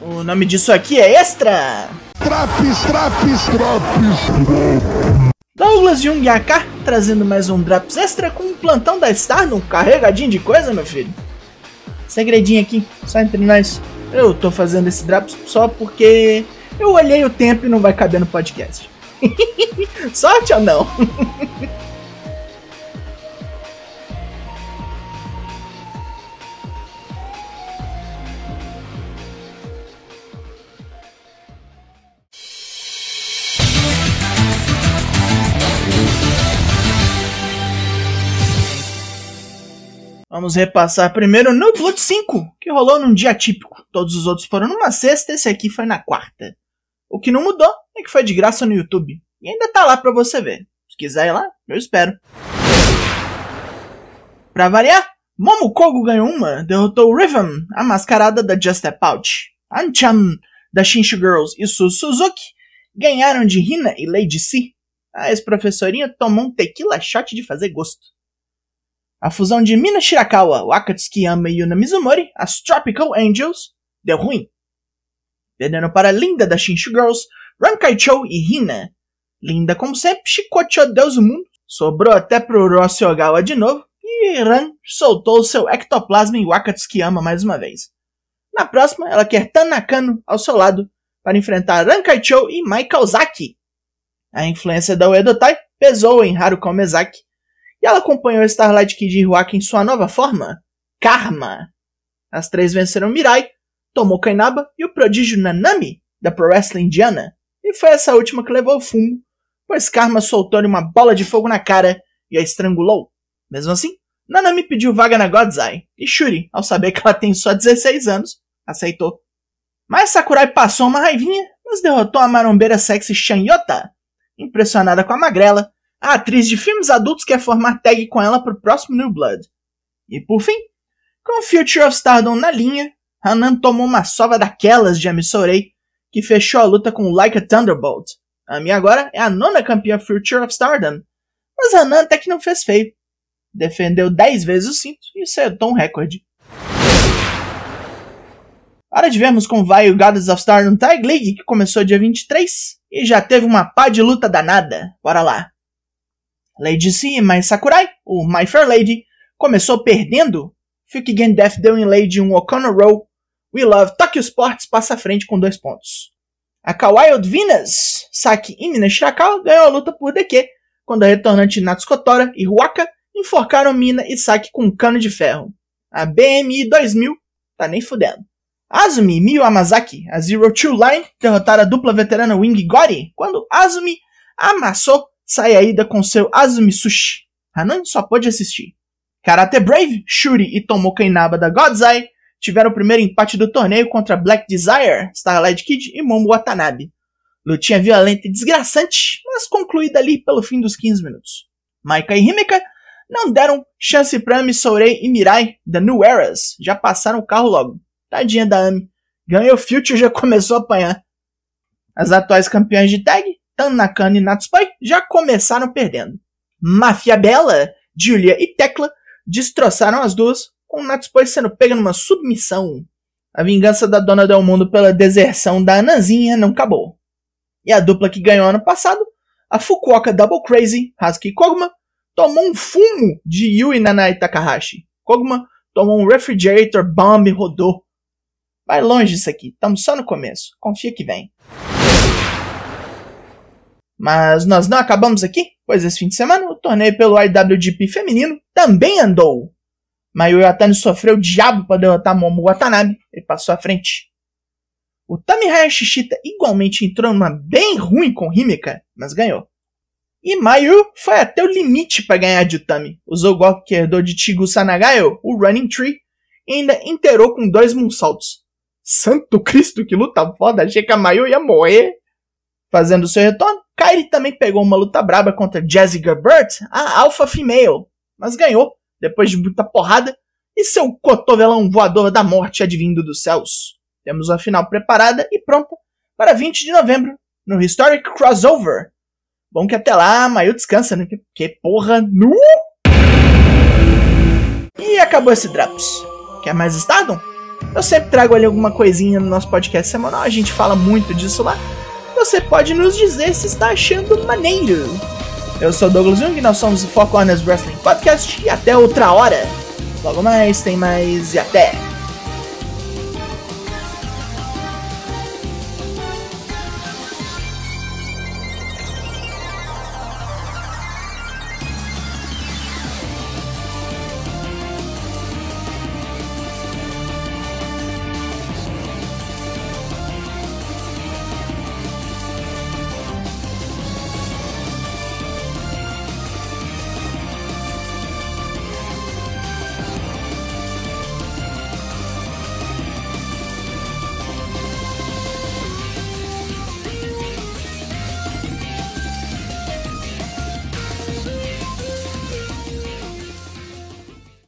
O nome disso aqui é Extra! Traps, traps, traps! Douglas Jung AK trazendo mais um Drops Extra com um plantão da Stardom carregadinho de coisa, meu filho. Segredinho aqui, só entre nós. Eu tô fazendo esse Drops só porque eu olhei o tempo e não vai caber no podcast. Sorte ou não? Vamos repassar primeiro no Blood 5, que rolou num dia típico. Todos os outros foram numa sexta, esse aqui foi na quarta. O que não mudou é que foi de graça no YouTube. E ainda tá lá pra você ver. Se quiser ir lá, eu espero. Pra variar, Momokogo ganhou uma, derrotou Rhythm, a mascarada da Just Step Out. Anchan, da Shinshu Girls e Su Suzuki ganharam de Hina e Lady C. A ex-professorinha tomou um tequila shot de fazer gosto. A fusão de Mina Shirakawa, Wakatsukiyama e Yuna Mizumori, as Tropical Angels, deu ruim. Perdendo para Linda da Shinshu Girls, Rankaichou e Hina. Linda, como sempre, chicoteou Deus do mundo. Sobrou até pro Rossi Ogawa de novo. E Ran soltou seu ectoplasma em Wakatsukiyama mais uma vez. Na próxima, ela quer Tanakano ao seu lado para enfrentar Rankaichou e Mai Kaozaki. A influência da Uedotai pesou em Haruka Mezaki e ela acompanhou Starlight Kid e Huaki em sua nova forma, Karma. As três venceram Mirai, Tomoka Inaba e o prodígio Nanami, da Pro Wrestling Indiana, e foi essa última que levou o fumo, pois Karma soltou-lhe uma bola de fogo na cara e a estrangulou. Mesmo assim, Nanami pediu vaga na Godzai, e Shuri, ao saber que ela tem só 16 anos, aceitou. Mas Sakurai passou uma raivinha, mas derrotou a marombeira sexy Shanyota. Impressionada com a magrela, a atriz de filmes adultos quer formar tag com ela pro próximo New Blood. E por fim, com Future of Stardom na linha, Hanan tomou uma sova daquelas de Amisorei, que fechou a luta com Like a Thunderbolt. A minha agora é a nona campeã Future of Stardom, mas Hanan até que não fez feio. Defendeu 10 vezes o cinto e acertou um recorde. Hora de vermos como vai o Goddess of Stardom Tag League, que começou dia 23 e já teve uma pá de luta danada. Bora lá! Lady C e Mai Sakurai, o My Fair Lady, começou perdendo. Fukigen Death deu em Lady um O'Connor Roll. We Love Tokyo Sports passa à frente com dois pontos. A Kawaii Venus, Saki e Mina Shirakawa ganhou a luta por DQ, quando a retornante Natsuko e Huaka enforcaram Mina e Saki com um cano de ferro. A BMI 2000 tá nem fudendo. Azumi e Miyu Amazaki, a Zero Two Line, derrotaram a dupla veterana Wing Gori, quando Azumi amassou Sayaida com seu Azumi Sushi. Hanan só pôde assistir. Karate Brave, Shuri e Tomoka Inaba da Godzai tiveram o primeiro empate do torneio contra Black Desire, Starlight Kid e Momo Watanabe. Lutinha violenta e desgraçante, mas concluída ali pelo fim dos 15 minutos. Maika e Himeka não deram chance para Ami Sourei e Mirai da New Eras, já passaram o carro logo. Tadinha da Ami. Ganhou Future já começou a apanhar. As atuais campeãs de tag, Tan Nakano e Natsupai, já começaram perdendo. Mafia Bela, Julia e Tecla destroçaram as duas, com Natsupai sendo pega numa submissão. A vingança da Dona Del Mundo pela deserção da Ananzinha não acabou. E a dupla que ganhou ano passado, a Fukuoka Double Crazy, Hasuki Koguma, tomou um fumo de Yui Nanai Takahashi. Koguma tomou um Refrigerator Bomb e rodou. Vai longe isso aqui, estamos só no começo. Confia que vem. Mas nós não acabamos aqui, pois esse fim de semana o torneio pelo IWGP feminino também andou. Mayu Yatani sofreu o diabo para derrotar Momo Watanabe e passou à frente. O Tamihaya Shishita igualmente entrou numa bem ruim com Himeka, mas ganhou. E Mayu foi até o limite para ganhar de Utami. Usou o golpe que herdou de Tigu Sanagayo, o Running Tree, e ainda inteirou com dois moonsaults. Santo Cristo, que luta foda! Achei que a Mayu ia morrer. Fazendo seu retorno, Kairi também pegou uma luta braba contra Jessica Burt, a Alpha Female, mas ganhou depois de muita porrada e seu cotovelão voador da morte advindo dos céus. Temos a final preparada e pronta para 20 de novembro no Historic Crossover. Bom que até lá Mayu descansa, né? Que porra nu! E acabou esse Drops. Quer mais Stardom? Eu sempre trago ali alguma coisinha no nosso podcast semanal, a gente fala muito disso lá. Você pode nos dizer se está achando maneiro. Eu sou Douglas Jung, nós somos o Foco Wrestling Podcast e até outra hora. Logo mais, tem mais e até!